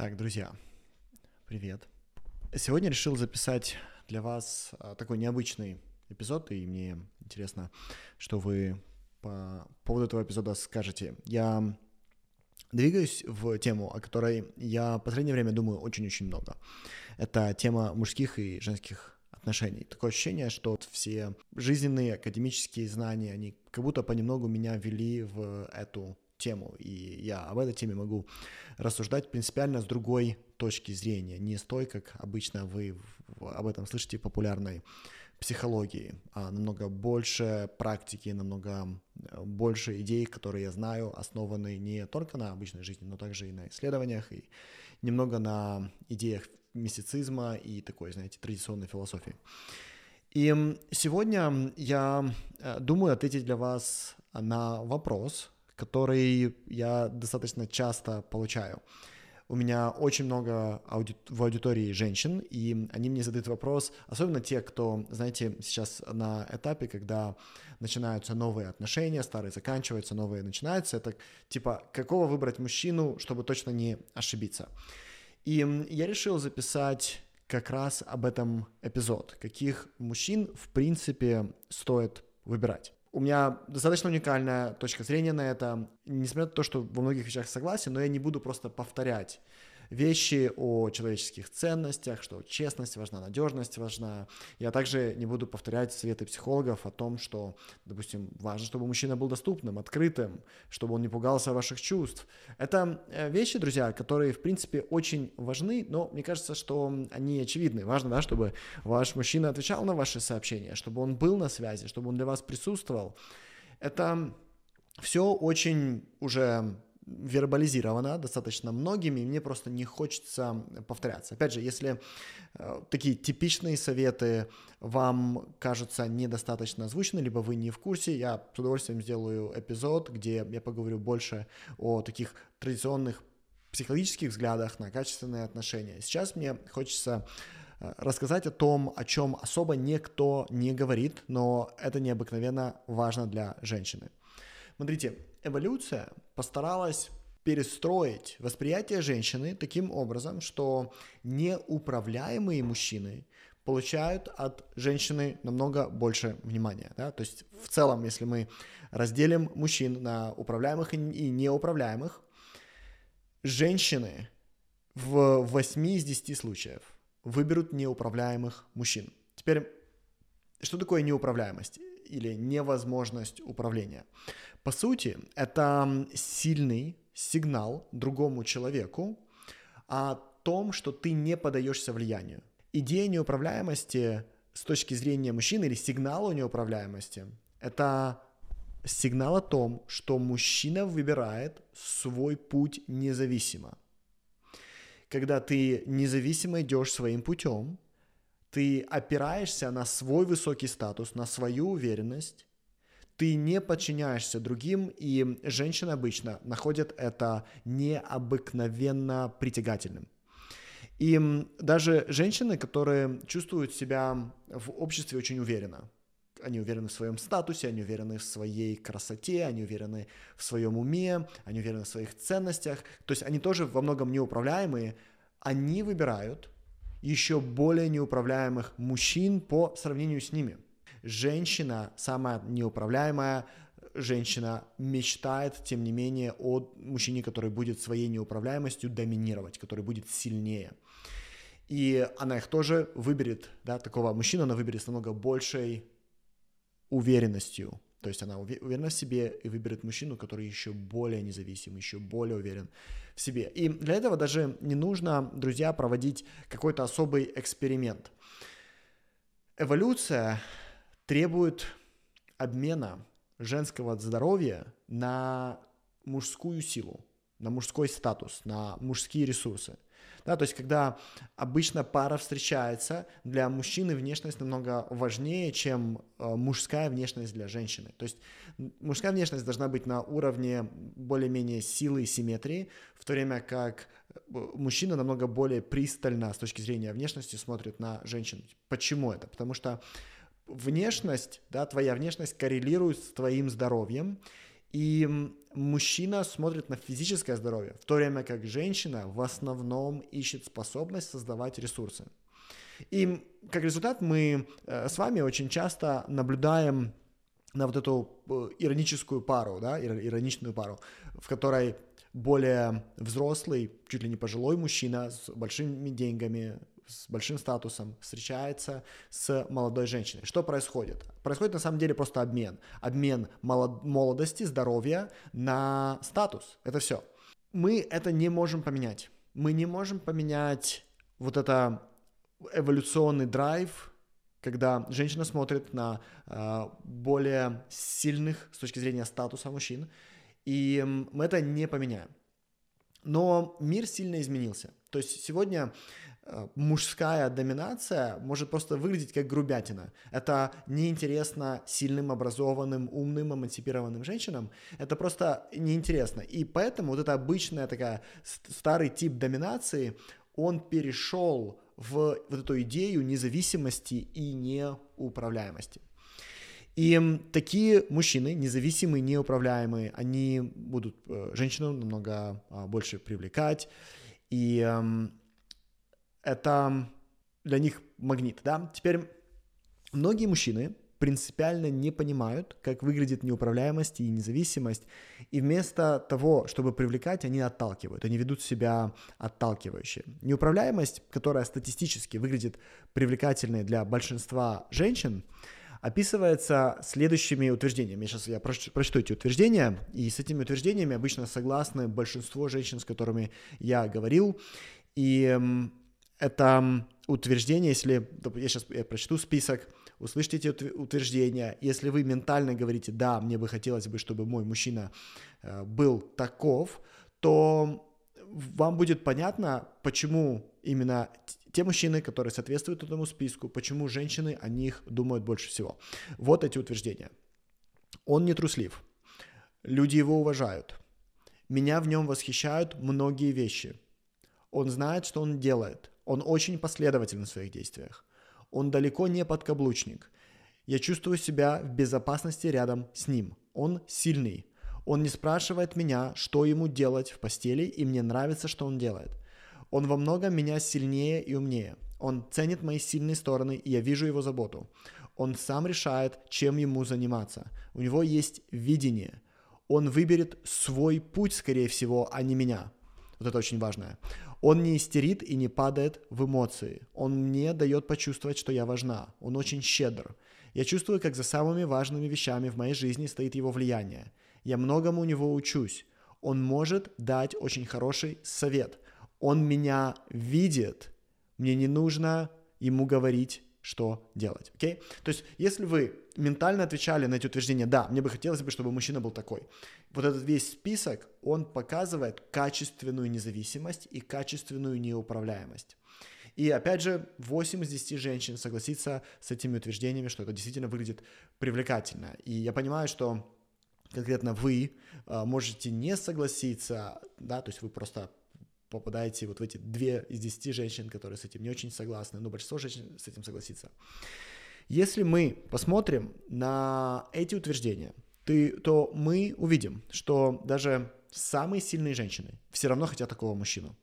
Так, друзья, привет. Сегодня решил записать для вас а, такой необычный эпизод, и мне интересно, что вы по поводу этого эпизода скажете. Я двигаюсь в тему, о которой я в последнее время думаю очень-очень много. Это тема мужских и женских отношений. Такое ощущение, что все жизненные академические знания, они как будто понемногу меня вели в эту тему, и я об этой теме могу рассуждать принципиально с другой точки зрения, не с той, как обычно вы об этом слышите в популярной психологии, а намного больше практики, намного э, больше идей, которые я знаю, основаны не только на обычной жизни, но также и на исследованиях, и немного на идеях мистицизма и такой, знаете, традиционной философии. И сегодня я э, думаю ответить для вас на вопрос, который я достаточно часто получаю. У меня очень много ауди... в аудитории женщин, и они мне задают вопрос, особенно те, кто, знаете, сейчас на этапе, когда начинаются новые отношения, старые заканчиваются, новые начинаются, это типа, какого выбрать мужчину, чтобы точно не ошибиться. И я решил записать как раз об этом эпизод, каких мужчин, в принципе, стоит выбирать. У меня достаточно уникальная точка зрения на это. Несмотря на то, что во многих вещах согласен, но я не буду просто повторять вещи о человеческих ценностях, что честность важна, надежность важна. Я также не буду повторять советы психологов о том, что, допустим, важно, чтобы мужчина был доступным, открытым, чтобы он не пугался ваших чувств. Это э, вещи, друзья, которые, в принципе, очень важны, но мне кажется, что они очевидны. Важно, да, чтобы ваш мужчина отвечал на ваши сообщения, чтобы он был на связи, чтобы он для вас присутствовал. Это все очень уже вербализировано достаточно многими, и мне просто не хочется повторяться. Опять же, если э, такие типичные советы вам кажутся недостаточно озвучены, либо вы не в курсе, я с удовольствием сделаю эпизод, где я поговорю больше о таких традиционных психологических взглядах на качественные отношения. Сейчас мне хочется э, рассказать о том, о чем особо никто не говорит, но это необыкновенно важно для женщины. Смотрите, эволюция постаралась перестроить восприятие женщины таким образом, что неуправляемые мужчины получают от женщины намного больше внимания. Да? То есть в целом, если мы разделим мужчин на управляемых и неуправляемых, женщины в 8 из 10 случаев выберут неуправляемых мужчин. Теперь, что такое неуправляемость или невозможность управления? По сути, это сильный сигнал другому человеку о том, что ты не подаешься влиянию. Идея неуправляемости с точки зрения мужчины или сигнал о неуправляемости – это сигнал о том, что мужчина выбирает свой путь независимо. Когда ты независимо идешь своим путем, ты опираешься на свой высокий статус, на свою уверенность, ты не подчиняешься другим, и женщины обычно находят это необыкновенно притягательным. И даже женщины, которые чувствуют себя в обществе очень уверенно, они уверены в своем статусе, они уверены в своей красоте, они уверены в своем уме, они уверены в своих ценностях, то есть они тоже во многом неуправляемые, они выбирают еще более неуправляемых мужчин по сравнению с ними – женщина, самая неуправляемая женщина, мечтает, тем не менее, о мужчине, который будет своей неуправляемостью доминировать, который будет сильнее. И она их тоже выберет, да, такого мужчину она выберет с намного большей уверенностью. То есть она уверена в себе и выберет мужчину, который еще более независим, еще более уверен в себе. И для этого даже не нужно, друзья, проводить какой-то особый эксперимент. Эволюция требует обмена женского здоровья на мужскую силу, на мужской статус, на мужские ресурсы. Да, то есть, когда обычно пара встречается, для мужчины внешность намного важнее, чем э, мужская внешность для женщины. То есть, мужская внешность должна быть на уровне более-менее силы и симметрии, в то время как э, мужчина намного более пристально с точки зрения внешности смотрит на женщину. Почему это? Потому что внешность, да, твоя внешность коррелирует с твоим здоровьем, и мужчина смотрит на физическое здоровье, в то время как женщина в основном ищет способность создавать ресурсы. И как результат мы э, с вами очень часто наблюдаем на вот эту э, ироническую пару, да, ироничную пару, в которой более взрослый, чуть ли не пожилой мужчина с большими деньгами, с большим статусом встречается с молодой женщиной. Что происходит? Происходит на самом деле просто обмен. Обмен молодости, здоровья на статус. Это все. Мы это не можем поменять. Мы не можем поменять вот это эволюционный драйв, когда женщина смотрит на э, более сильных с точки зрения статуса мужчин, и мы это не поменяем. Но мир сильно изменился. То есть сегодня мужская доминация может просто выглядеть как грубятина. Это неинтересно сильным, образованным, умным, эмансипированным женщинам. Это просто неинтересно. И поэтому вот это обычная такая старый тип доминации, он перешел в вот эту идею независимости и неуправляемости. И такие мужчины, независимые, неуправляемые, они будут э, женщину намного а, больше привлекать, и это для них магнит, да. Теперь многие мужчины принципиально не понимают, как выглядит неуправляемость и независимость, и вместо того, чтобы привлекать, они отталкивают, они ведут себя отталкивающе. Неуправляемость, которая статистически выглядит привлекательной для большинства женщин, описывается следующими утверждениями. Сейчас я прочту эти утверждения, и с этими утверждениями обычно согласны большинство женщин, с которыми я говорил, и это утверждение, если я сейчас я прочту список, услышьте эти утверждения. Если вы ментально говорите, да, мне бы хотелось бы, чтобы мой мужчина э, был таков, то вам будет понятно, почему именно те мужчины, которые соответствуют этому списку, почему женщины о них думают больше всего. Вот эти утверждения. Он не труслив. Люди его уважают. Меня в нем восхищают многие вещи. Он знает, что он делает. Он очень последователен в своих действиях. Он далеко не подкаблучник. Я чувствую себя в безопасности рядом с ним. Он сильный. Он не спрашивает меня, что ему делать в постели, и мне нравится, что он делает. Он во многом меня сильнее и умнее. Он ценит мои сильные стороны, и я вижу его заботу. Он сам решает, чем ему заниматься. У него есть видение. Он выберет свой путь, скорее всего, а не меня. Вот это очень важное. Он не истерит и не падает в эмоции. Он мне дает почувствовать, что я важна. Он очень щедр. Я чувствую, как за самыми важными вещами в моей жизни стоит его влияние. Я многому у него учусь. Он может дать очень хороший совет. Он меня видит. Мне не нужно ему говорить, что делать. Okay? То есть, если вы ментально отвечали на эти утверждения, да, мне бы хотелось бы, чтобы мужчина был такой. Вот этот весь список, он показывает качественную независимость и качественную неуправляемость. И опять же, 8 из 10 женщин согласится с этими утверждениями, что это действительно выглядит привлекательно. И я понимаю, что конкретно вы э, можете не согласиться, да, то есть вы просто попадаете вот в эти две из десяти женщин, которые с этим не очень согласны, но большинство женщин с этим согласится. Если мы посмотрим на эти утверждения, ты, то мы увидим, что даже самые сильные женщины все равно хотят такого мужчину.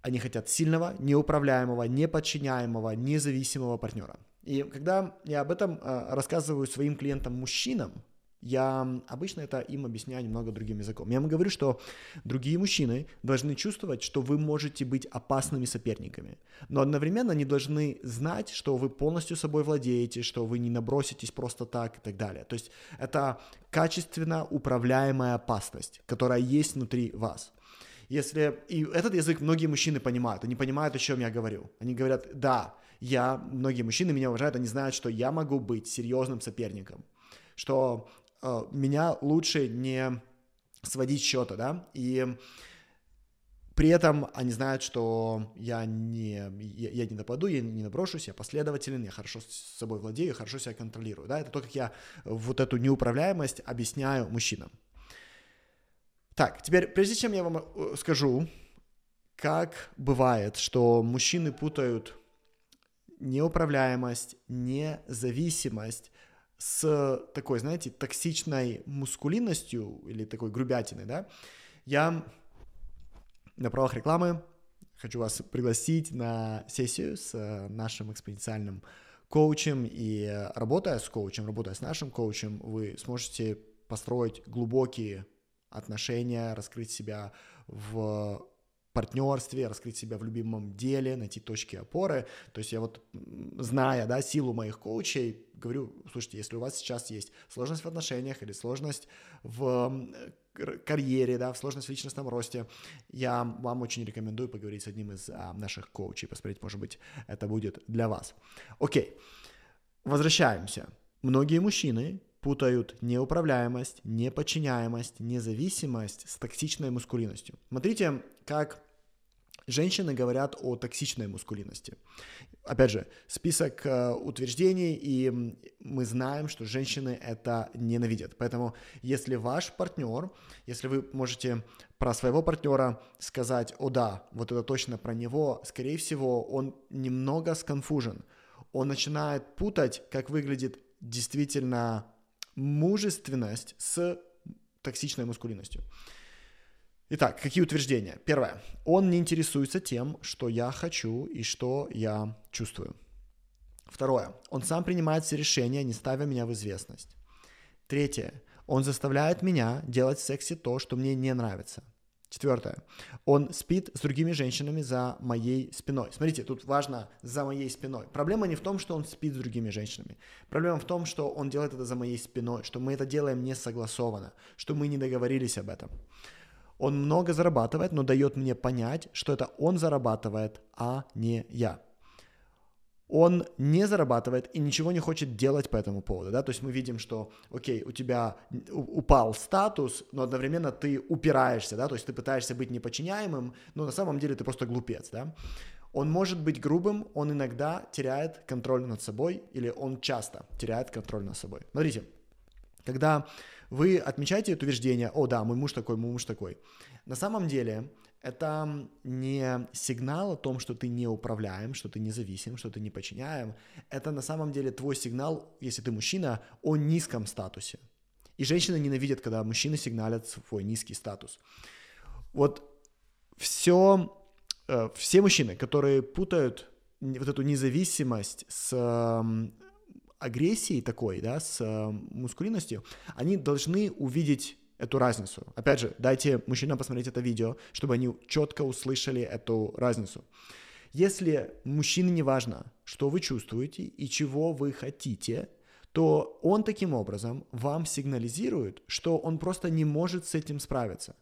Они хотят сильного, неуправляемого, неподчиняемого, независимого партнера. И когда я об этом э, рассказываю своим клиентам-мужчинам, я обычно это им объясняю немного другим языком. Я им говорю, что другие мужчины должны чувствовать, что вы можете быть опасными соперниками, но одновременно они должны знать, что вы полностью собой владеете, что вы не наброситесь просто так и так далее. То есть это качественно управляемая опасность, которая есть внутри вас. Если и этот язык многие мужчины понимают, они понимают, о чем я говорю. Они говорят, да, я, многие мужчины меня уважают, они знают, что я могу быть серьезным соперником, что меня лучше не сводить счета, да, и при этом они знают, что я не, я, я не нападу, я не наброшусь, я последователен, я хорошо с собой владею, хорошо себя контролирую, да, это то, как я вот эту неуправляемость объясняю мужчинам. Так, теперь, прежде чем я вам э, скажу, как бывает, что мужчины путают неуправляемость, независимость с такой, знаете, токсичной мускулинностью или такой грубятиной, да, я на правах рекламы хочу вас пригласить на сессию с э, нашим экспоненциальным коучем, и работая с коучем, работая с нашим коучем, вы сможете построить глубокие отношения, раскрыть себя в партнерстве, раскрыть себя в любимом деле, найти точки опоры. То есть я вот, зная да, силу моих коучей, говорю, слушайте, если у вас сейчас есть сложность в отношениях или сложность в карьере, да, в сложность в личностном росте, я вам очень рекомендую поговорить с одним из а, наших коучей, посмотреть, может быть, это будет для вас. Окей, возвращаемся. Многие мужчины путают неуправляемость, неподчиняемость, независимость с токсичной мускулинностью. Смотрите, как женщины говорят о токсичной мускулинности. Опять же, список э, утверждений, и мы знаем, что женщины это ненавидят. Поэтому, если ваш партнер, если вы можете про своего партнера сказать, о да, вот это точно про него, скорее всего, он немного сконфужен. Он начинает путать, как выглядит действительно мужественность с токсичной мускулинностью. Итак, какие утверждения? Первое. Он не интересуется тем, что я хочу и что я чувствую. Второе. Он сам принимает все решения, не ставя меня в известность. Третье. Он заставляет меня делать в сексе то, что мне не нравится. Четвертое. Он спит с другими женщинами за моей спиной. Смотрите, тут важно за моей спиной. Проблема не в том, что он спит с другими женщинами. Проблема в том, что он делает это за моей спиной, что мы это делаем не согласованно, что мы не договорились об этом. Он много зарабатывает, но дает мне понять, что это он зарабатывает, а не я он не зарабатывает и ничего не хочет делать по этому поводу, да, то есть мы видим, что, окей, у тебя упал статус, но одновременно ты упираешься, да, то есть ты пытаешься быть неподчиняемым, но на самом деле ты просто глупец, да. Он может быть грубым, он иногда теряет контроль над собой или он часто теряет контроль над собой. Смотрите, когда вы отмечаете это утверждение, о да, мой муж такой, мой муж такой, на самом деле это не сигнал о том, что ты не управляем, что ты независим, что ты не подчиняем. Это на самом деле твой сигнал, если ты мужчина, о низком статусе. И женщины ненавидят, когда мужчины сигналят свой низкий статус. Вот все, э, все мужчины, которые путают вот эту независимость с агрессией такой, да, с мускулинностью, они должны увидеть эту разницу. Опять же, дайте мужчинам посмотреть это видео, чтобы они четко услышали эту разницу. Если мужчине не важно, что вы чувствуете и чего вы хотите, то он таким образом вам сигнализирует, что он просто не может с этим справиться.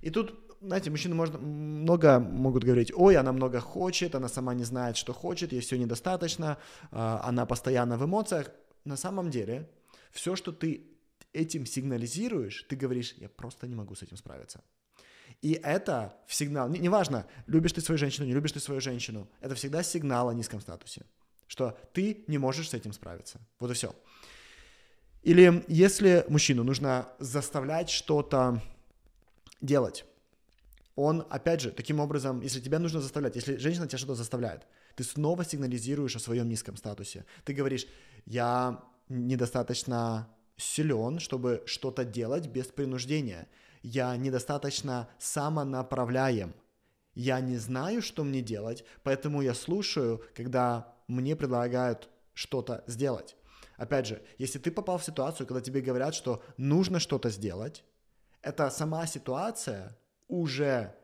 И тут, знаете, мужчины можно, много могут говорить, ой, она много хочет, она сама не знает, что хочет, ей все недостаточно, а, она постоянно в эмоциях. На самом деле, все, что ты этим сигнализируешь, ты говоришь, я просто не могу с этим справиться. И это сигнал, неважно, не любишь ты свою женщину, не любишь ты свою женщину, это всегда сигнал о низком статусе, что ты не можешь с этим справиться. Вот и все. Или если мужчину нужно заставлять что-то делать, он, опять же, таким образом, если тебя нужно заставлять, если женщина тебя что-то заставляет, ты снова сигнализируешь о своем низком статусе. Ты говоришь, я недостаточно силен, чтобы что-то делать без принуждения. Я недостаточно самонаправляем. Я не знаю, что мне делать, поэтому я слушаю, когда мне предлагают что-то сделать. Опять же, если ты попал в ситуацию, когда тебе говорят, что нужно что-то сделать, это сама ситуация уже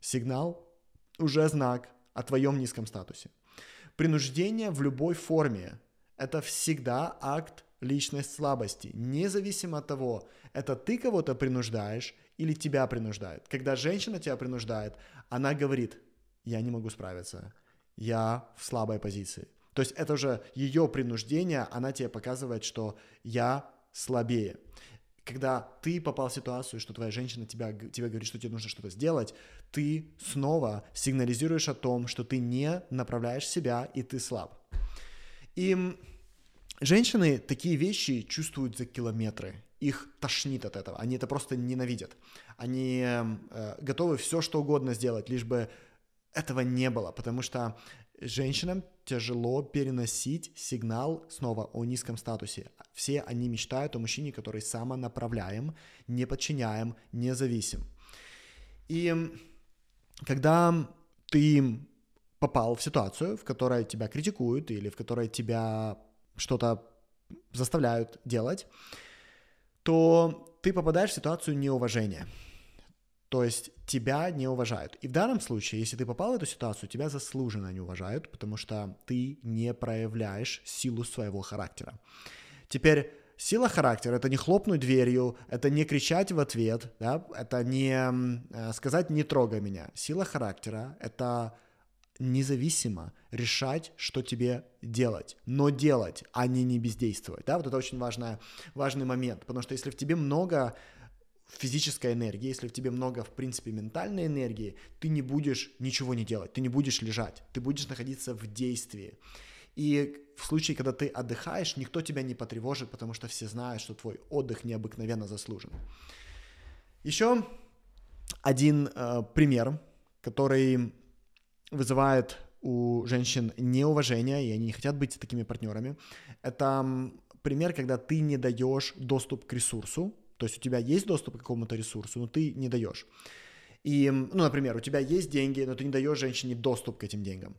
сигнал, уже знак о твоем низком статусе. Принуждение в любой форме – это всегда акт личность слабости, независимо от того, это ты кого-то принуждаешь или тебя принуждают. Когда женщина тебя принуждает, она говорит, я не могу справиться, я в слабой позиции. То есть это уже ее принуждение, она тебе показывает, что я слабее. Когда ты попал в ситуацию, что твоя женщина тебя, тебе говорит, что тебе нужно что-то сделать, ты снова сигнализируешь о том, что ты не направляешь себя и ты слаб. И Женщины такие вещи чувствуют за километры. Их тошнит от этого. Они это просто ненавидят. Они э, готовы все, что угодно сделать, лишь бы этого не было. Потому что женщинам тяжело переносить сигнал снова о низком статусе. Все они мечтают о мужчине, который самонаправляем, не подчиняем, независим. И когда ты попал в ситуацию, в которой тебя критикуют или в которой тебя что-то заставляют делать, то ты попадаешь в ситуацию неуважения. То есть тебя не уважают. И в данном случае, если ты попал в эту ситуацию, тебя заслуженно не уважают, потому что ты не проявляешь силу своего характера. Теперь сила характера это не хлопнуть дверью, это не кричать в ответ, да, это не э, сказать не трогай меня. Сила характера это независимо решать, что тебе делать, но делать, а не не бездействовать. Да? Вот это очень важная, важный момент, потому что если в тебе много физической энергии, если в тебе много, в принципе, ментальной энергии, ты не будешь ничего не делать, ты не будешь лежать, ты будешь находиться в действии. И в случае, когда ты отдыхаешь, никто тебя не потревожит, потому что все знают, что твой отдых необыкновенно заслужен. Еще один э, пример, который вызывает у женщин неуважение, и они не хотят быть такими партнерами. Это пример, когда ты не даешь доступ к ресурсу, то есть у тебя есть доступ к какому-то ресурсу, но ты не даешь. И, ну, например, у тебя есть деньги, но ты не даешь женщине доступ к этим деньгам.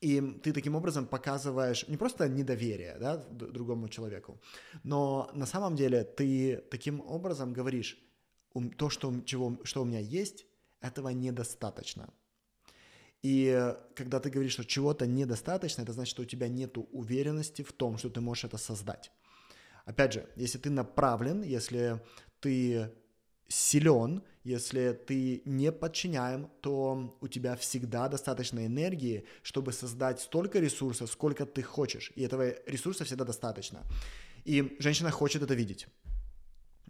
И ты таким образом показываешь не просто недоверие да, другому человеку, но на самом деле ты таким образом говоришь, то, что, чего, что у меня есть, этого недостаточно. И когда ты говоришь, что чего-то недостаточно, это значит, что у тебя нет уверенности в том, что ты можешь это создать. Опять же, если ты направлен, если ты силен, если ты не подчиняем, то у тебя всегда достаточно энергии, чтобы создать столько ресурсов, сколько ты хочешь. И этого ресурса всегда достаточно. И женщина хочет это видеть.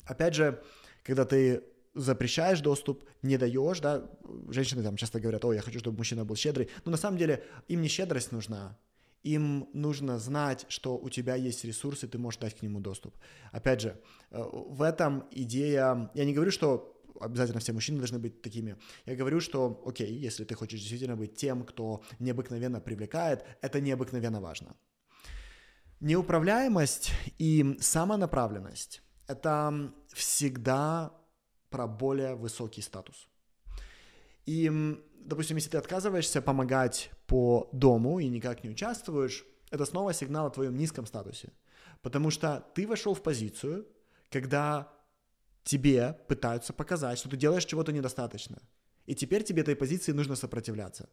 Опять же, когда ты запрещаешь доступ, не даешь, да, женщины там часто говорят, о, я хочу, чтобы мужчина был щедрый, но на самом деле им не щедрость нужна, им нужно знать, что у тебя есть ресурсы, ты можешь дать к нему доступ. Опять же, э, в этом идея, я не говорю, что обязательно все мужчины должны быть такими. Я говорю, что, окей, если ты хочешь действительно быть тем, кто необыкновенно привлекает, это необыкновенно важно. Неуправляемость и самонаправленность – это всегда про более высокий статус. И, допустим, если ты отказываешься помогать по дому и никак не участвуешь, это снова сигнал о твоем низком статусе. Потому что ты вошел в позицию, когда тебе пытаются показать, что ты делаешь чего-то недостаточно. И теперь тебе этой позиции нужно сопротивляться.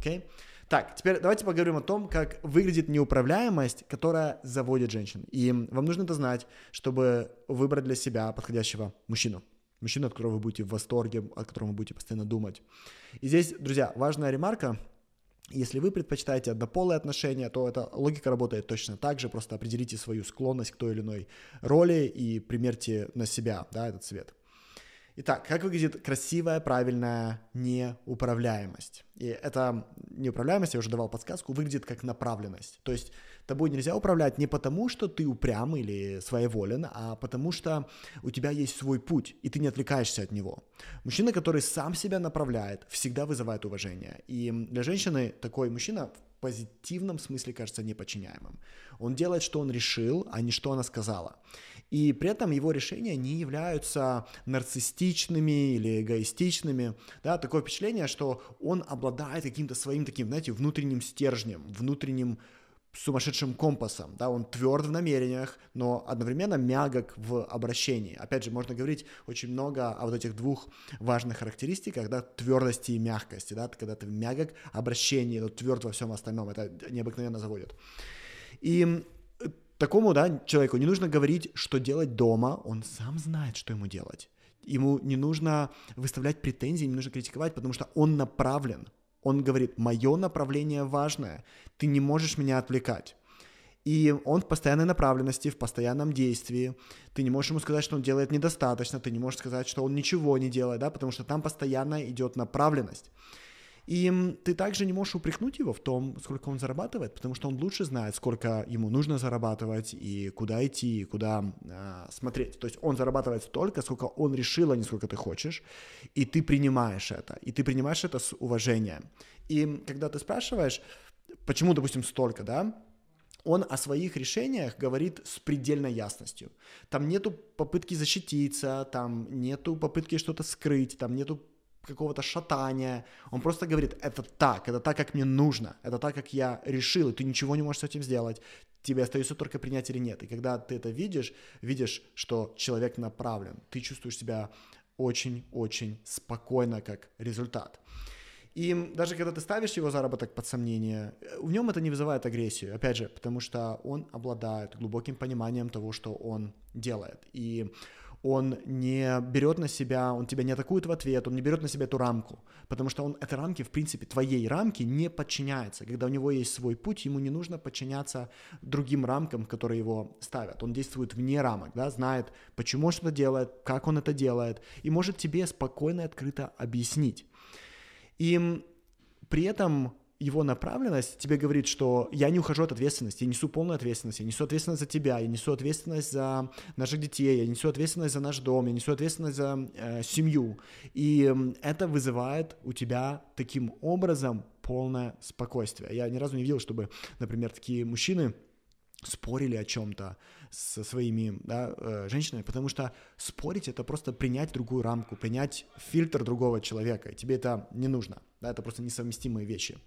Okay? Так, теперь давайте поговорим о том, как выглядит неуправляемость, которая заводит женщин. И вам нужно это знать, чтобы выбрать для себя подходящего мужчину. Мужчина, от которого вы будете в восторге, от которого вы будете постоянно думать. И здесь, друзья, важная ремарка. Если вы предпочитаете однополые отношения, то эта логика работает точно так же. Просто определите свою склонность к той или иной роли и примерьте на себя да, этот цвет. Итак, как выглядит красивая, правильная неуправляемость? И эта неуправляемость, я уже давал подсказку, выглядит как направленность. То есть тобой нельзя управлять не потому, что ты упрям или своеволен, а потому что у тебя есть свой путь, и ты не отвлекаешься от него. Мужчина, который сам себя направляет, всегда вызывает уважение. И для женщины такой мужчина в позитивном смысле кажется неподчиняемым. Он делает, что он решил, а не что она сказала. И при этом его решения не являются нарциссичными или эгоистичными. Да, такое впечатление, что он обладает каким-то своим таким, знаете, внутренним стержнем, внутренним сумасшедшим компасом, да, он тверд в намерениях, но одновременно мягок в обращении. Опять же, можно говорить очень много о вот этих двух важных характеристиках, да, твердости и мягкости, да, когда ты мягок в обращении, но тверд во всем остальном, это необыкновенно заводит. И такому, да, человеку не нужно говорить, что делать дома, он сам знает, что ему делать. Ему не нужно выставлять претензии, не нужно критиковать, потому что он направлен. Он говорит, мое направление важное, ты не можешь меня отвлекать. И он в постоянной направленности, в постоянном действии. Ты не можешь ему сказать, что он делает недостаточно, ты не можешь сказать, что он ничего не делает, да, потому что там постоянно идет направленность. И ты также не можешь упрекнуть его в том, сколько он зарабатывает, потому что он лучше знает, сколько ему нужно зарабатывать и куда идти, и куда э, смотреть. То есть он зарабатывает столько, сколько он решил, а не сколько ты хочешь, и ты принимаешь это, и ты принимаешь это с уважением. И когда ты спрашиваешь, почему, допустим, столько, да, он о своих решениях говорит с предельной ясностью. Там нету попытки защититься, там нету попытки что-то скрыть, там нету какого-то шатания. Он просто говорит, это так, это так, как мне нужно, это так, как я решил, и ты ничего не можешь с этим сделать. Тебе остается только принять или нет. И когда ты это видишь, видишь, что человек направлен, ты чувствуешь себя очень-очень спокойно как результат. И даже когда ты ставишь его заработок под сомнение, в нем это не вызывает агрессию, опять же, потому что он обладает глубоким пониманием того, что он делает. И он не берет на себя, он тебя не атакует в ответ, он не берет на себя эту рамку, потому что он этой рамки, в принципе, твоей рамки не подчиняется. Когда у него есть свой путь, ему не нужно подчиняться другим рамкам, которые его ставят. Он действует вне рамок, да, знает, почему он что-то делает, как он это делает, и может тебе спокойно и открыто объяснить. И при этом его направленность тебе говорит, что я не ухожу от ответственности, я несу полную ответственность, я несу ответственность за тебя, я несу ответственность за наших детей, я несу ответственность за наш дом, я несу ответственность за э, семью. И это вызывает у тебя таким образом полное спокойствие. Я ни разу не видел, чтобы, например, такие мужчины спорили о чем-то со своими да, э, женщинами, потому что спорить это просто принять другую рамку, принять фильтр другого человека, и тебе это не нужно, да, это просто несовместимые вещи.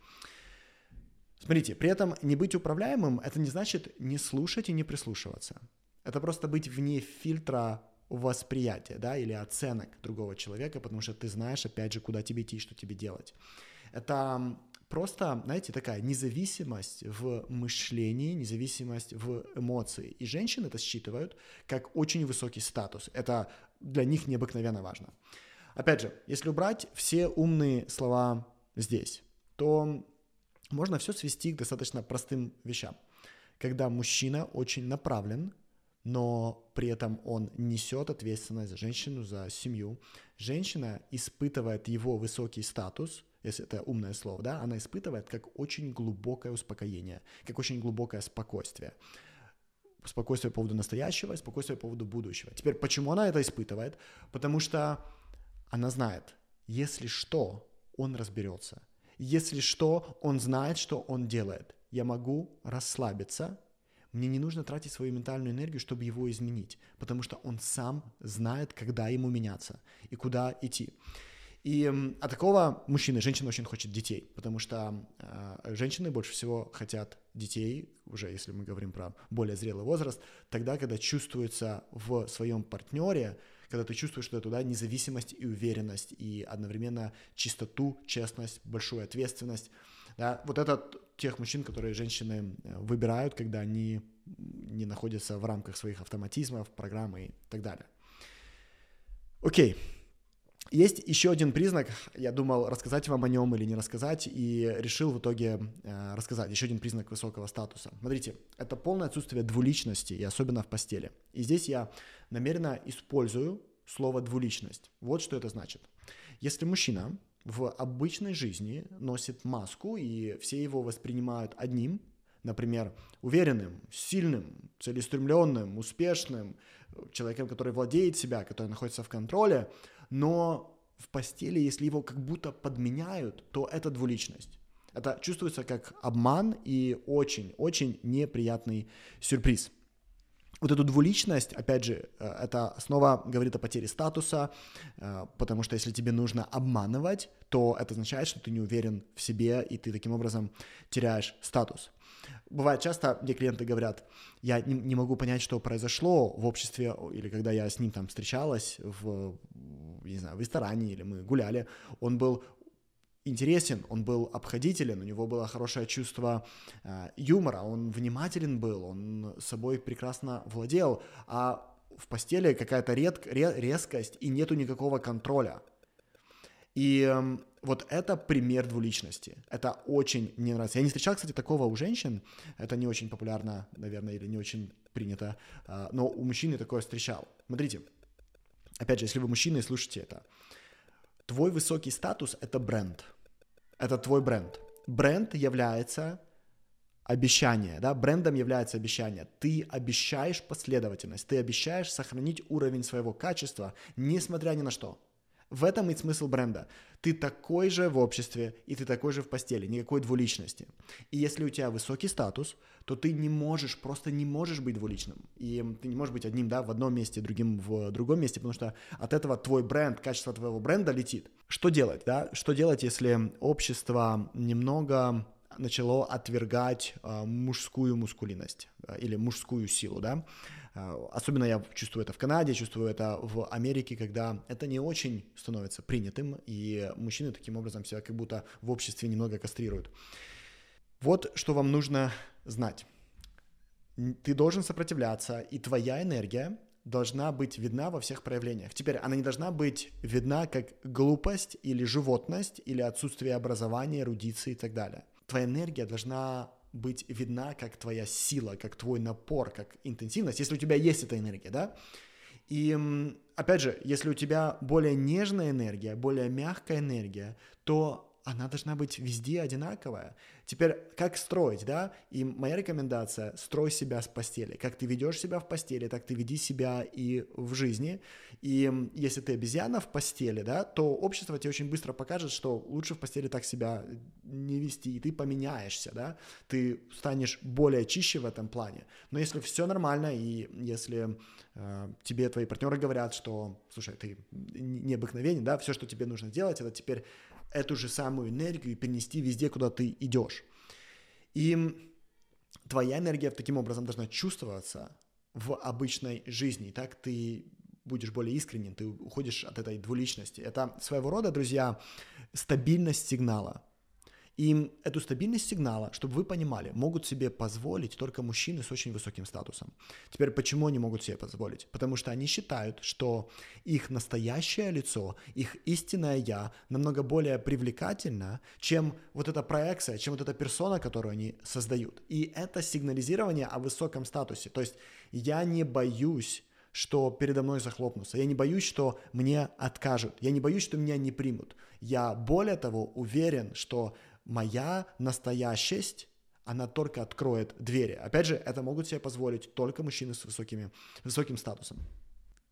Смотрите, при этом не быть управляемым это не значит не слушать и не прислушиваться. Это просто быть вне фильтра восприятия, да, или оценок другого человека, потому что ты знаешь, опять же, куда тебе идти, что тебе делать. Это просто, знаете, такая независимость в мышлении, независимость в эмоции. И женщины это считывают как очень высокий статус. Это для них необыкновенно важно. Опять же, если убрать все умные слова здесь, то можно все свести к достаточно простым вещам. Когда мужчина очень направлен, но при этом он несет ответственность за женщину, за семью. Женщина испытывает его высокий статус, если это умное слово, да, она испытывает как очень глубокое успокоение, как очень глубокое спокойствие. Спокойствие по поводу настоящего, спокойствие по поводу будущего. Теперь, почему она это испытывает? Потому что она знает, если что, он разберется. Если что, он знает, что он делает. Я могу расслабиться, мне не нужно тратить свою ментальную энергию, чтобы его изменить, потому что он сам знает, когда ему меняться и куда идти. И от такого мужчины, женщина очень хочет детей, потому что э, женщины больше всего хотят детей, уже если мы говорим про более зрелый возраст, тогда, когда чувствуется в своем партнере, когда ты чувствуешь, что туда независимость и уверенность, и одновременно чистоту, честность, большую ответственность. Да, вот это тех мужчин, которые женщины э, выбирают, когда они не находятся в рамках своих автоматизмов, программы и так далее. Окей, есть еще один признак, я думал рассказать вам о нем или не рассказать, и решил в итоге э, рассказать. Еще один признак высокого статуса. Смотрите, это полное отсутствие двуличности, и особенно в постели. И здесь я намеренно использую слово двуличность. Вот что это значит. Если мужчина в обычной жизни носит маску, и все его воспринимают одним, например, уверенным, сильным, целеустремленным, успешным, человеком, который владеет себя, который находится в контроле, но в постели, если его как будто подменяют, то это двуличность. Это чувствуется как обман и очень-очень неприятный сюрприз. Вот эту двуличность, опять же, э, это снова говорит о потере статуса, э, потому что если тебе нужно обманывать, то это означает, что ты не уверен в себе, и ты таким образом теряешь статус. Бывает часто, мне клиенты говорят, я не, не могу понять, что произошло в обществе, или когда я с ним там встречалась в, не знаю, в ресторане, или мы гуляли, он был интересен, он был обходителен, у него было хорошее чувство э, юмора, он внимателен был, он собой прекрасно владел, а в постели какая-то ред, резкость и нету никакого контроля. И э, вот это пример двуличности. Это очень мне нравится. Я не встречал, кстати, такого у женщин. Это не очень популярно, наверное, или не очень принято. Э, но у мужчин я такое встречал. Смотрите, опять же, если вы мужчина и слушаете это, твой высокий статус — это бренд. Это твой бренд. Бренд является обещание, да, брендом является обещание. Ты обещаешь последовательность, ты обещаешь сохранить уровень своего качества, несмотря ни на что. В этом и смысл бренда. Ты такой же в обществе, и ты такой же в постели, никакой двуличности. И если у тебя высокий статус, то ты не можешь, просто не можешь быть двуличным. И ты не можешь быть одним, да, в одном месте, другим в другом месте, потому что от этого твой бренд, качество твоего бренда летит. Что делать, да? Что делать, если общество немного начало отвергать э, мужскую мускулинность э, или мужскую силу, да? Э, особенно я чувствую это в Канаде, чувствую это в Америке, когда это не очень становится принятым, и мужчины таким образом себя как будто в обществе немного кастрируют. Вот что вам нужно знать. Ты должен сопротивляться, и твоя энергия должна быть видна во всех проявлениях. Теперь она не должна быть видна как глупость или животность, или отсутствие образования, эрудиции и так далее. Твоя энергия должна быть видна как твоя сила, как твой напор, как интенсивность, если у тебя есть эта энергия, да? И опять же, если у тебя более нежная энергия, более мягкая энергия, то она должна быть везде одинаковая. Теперь, как строить, да? И моя рекомендация – строй себя с постели. Как ты ведешь себя в постели, так ты веди себя и в жизни. И если ты обезьяна в постели, да, то общество тебе очень быстро покажет, что лучше в постели так себя не вести, и ты поменяешься, да? Ты станешь более чище в этом плане. Но если все нормально, и если э, тебе твои партнеры говорят, что, слушай, ты необыкновенен, да, все, что тебе нужно делать, это теперь эту же самую энергию перенести везде, куда ты идешь. И твоя энергия таким образом должна чувствоваться в обычной жизни. Так ты будешь более искренен, ты уходишь от этой двуличности. Это своего рода, друзья, стабильность сигнала. И эту стабильность сигнала, чтобы вы понимали, могут себе позволить только мужчины с очень высоким статусом. Теперь, почему они могут себе позволить? Потому что они считают, что их настоящее лицо, их истинное «я» намного более привлекательно, чем вот эта проекция, чем вот эта персона, которую они создают. И это сигнализирование о высоком статусе. То есть я не боюсь что передо мной захлопнутся. Я не боюсь, что мне откажут. Я не боюсь, что меня не примут. Я более того уверен, что моя настоящесть, она только откроет двери. Опять же, это могут себе позволить только мужчины с высокими, высоким статусом.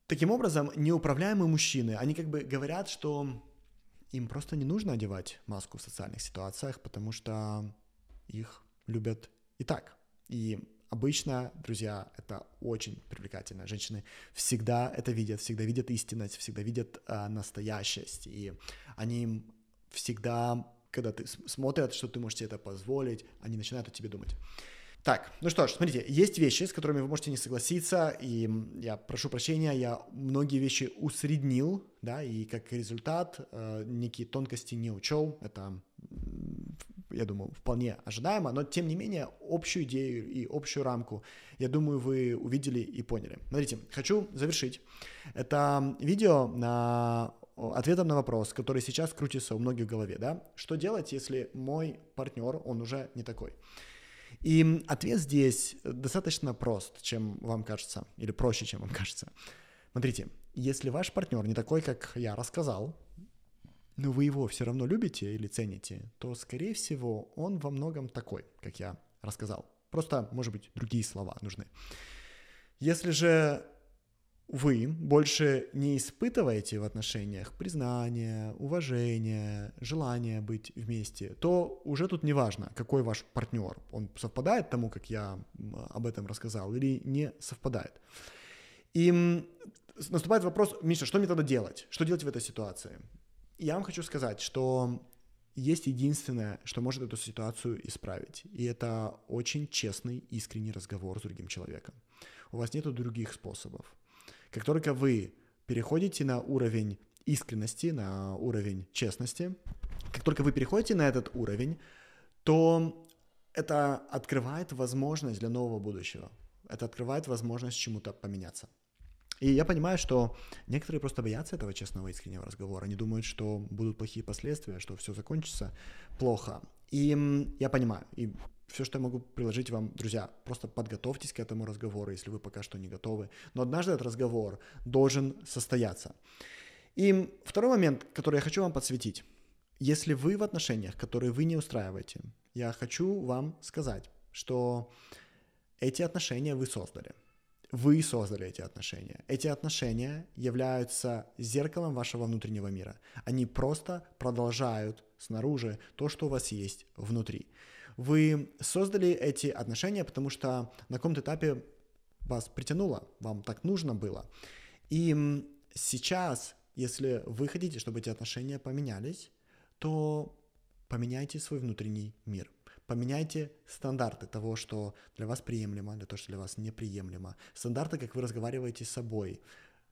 Таким образом, неуправляемые мужчины, они как бы говорят, что им просто не нужно одевать маску в социальных ситуациях, потому что их любят и так. И обычно, друзья, это очень привлекательно. Женщины всегда это видят, всегда видят истинность, всегда видят э, настоящесть, и они всегда когда ты смотрят, что ты можешь себе это позволить, они начинают о тебе думать. Так, ну что ж, смотрите, есть вещи, с которыми вы можете не согласиться, и я прошу прощения, я многие вещи усреднил, да, и как результат э, некие тонкости не учел, это, я думаю, вполне ожидаемо, но тем не менее общую идею и общую рамку, я думаю, вы увидели и поняли. Смотрите, хочу завершить это видео на ответом на вопрос, который сейчас крутится у многих в голове, да, что делать, если мой партнер, он уже не такой? И ответ здесь достаточно прост, чем вам кажется, или проще, чем вам кажется. Смотрите, если ваш партнер не такой, как я рассказал, но вы его все равно любите или цените, то, скорее всего, он во многом такой, как я рассказал. Просто, может быть, другие слова нужны. Если же вы больше не испытываете в отношениях признания, уважения, желания быть вместе, то уже тут не важно, какой ваш партнер. Он совпадает тому, как я об этом рассказал, или не совпадает. И наступает вопрос, Миша, что мне тогда делать? Что делать в этой ситуации? Я вам хочу сказать, что есть единственное, что может эту ситуацию исправить. И это очень честный, искренний разговор с другим человеком. У вас нет других способов. Как только вы переходите на уровень искренности, на уровень честности, как только вы переходите на этот уровень, то это открывает возможность для нового будущего. Это открывает возможность чему-то поменяться. И я понимаю, что некоторые просто боятся этого честного искреннего разговора. Они думают, что будут плохие последствия, что все закончится плохо. И я понимаю, и все, что я могу приложить вам, друзья, просто подготовьтесь к этому разговору, если вы пока что не готовы. Но однажды этот разговор должен состояться. И второй момент, который я хочу вам подсветить. если вы в отношениях, которые вы не устраиваете, я хочу вам сказать, что эти отношения вы создали. Вы создали эти отношения. Эти отношения являются зеркалом вашего внутреннего мира. Они просто продолжают снаружи то, что у вас есть внутри. Вы создали эти отношения, потому что на каком-то этапе вас притянуло, вам так нужно было. И сейчас, если вы хотите, чтобы эти отношения поменялись, то поменяйте свой внутренний мир. Поменяйте стандарты того, что для вас приемлемо, для того, что для вас неприемлемо. Стандарты, как вы разговариваете с собой.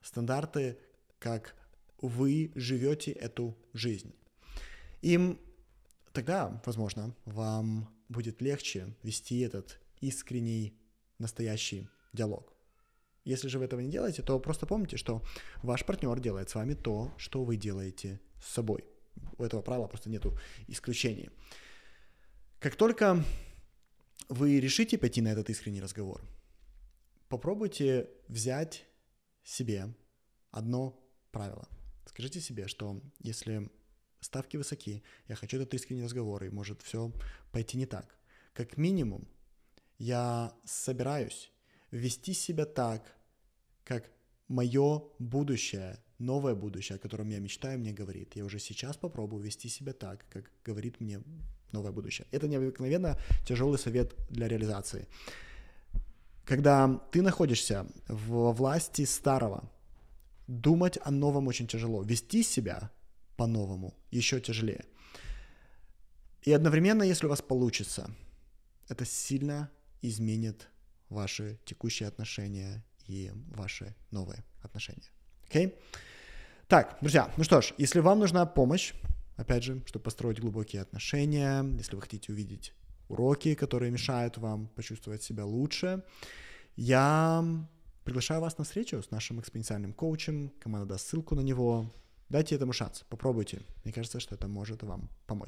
Стандарты, как вы живете эту жизнь. И тогда, возможно, вам будет легче вести этот искренний, настоящий диалог. Если же вы этого не делаете, то просто помните, что ваш партнер делает с вами то, что вы делаете с собой. У этого правила просто нету исключений. Как только вы решите пойти на этот искренний разговор, попробуйте взять себе одно правило. Скажите себе, что если ставки высоки, я хочу этот искренний разговор, и может все пойти не так. Как минимум, я собираюсь вести себя так, как мое будущее, новое будущее, о котором я мечтаю, мне говорит. Я уже сейчас попробую вести себя так, как говорит мне новое будущее. Это необыкновенно тяжелый совет для реализации. Когда ты находишься в власти старого, думать о новом очень тяжело. Вести себя по-новому еще тяжелее. И одновременно, если у вас получится, это сильно изменит ваши текущие отношения и ваши новые отношения. Окей? Okay? Так, друзья, ну что ж, если вам нужна помощь, опять же, чтобы построить глубокие отношения, если вы хотите увидеть уроки, которые мешают вам почувствовать себя лучше, я приглашаю вас на встречу с нашим экспоненциальным коучем. Команда даст ссылку на него. Дайте этому шанс, попробуйте. Мне кажется, что это может вам помочь.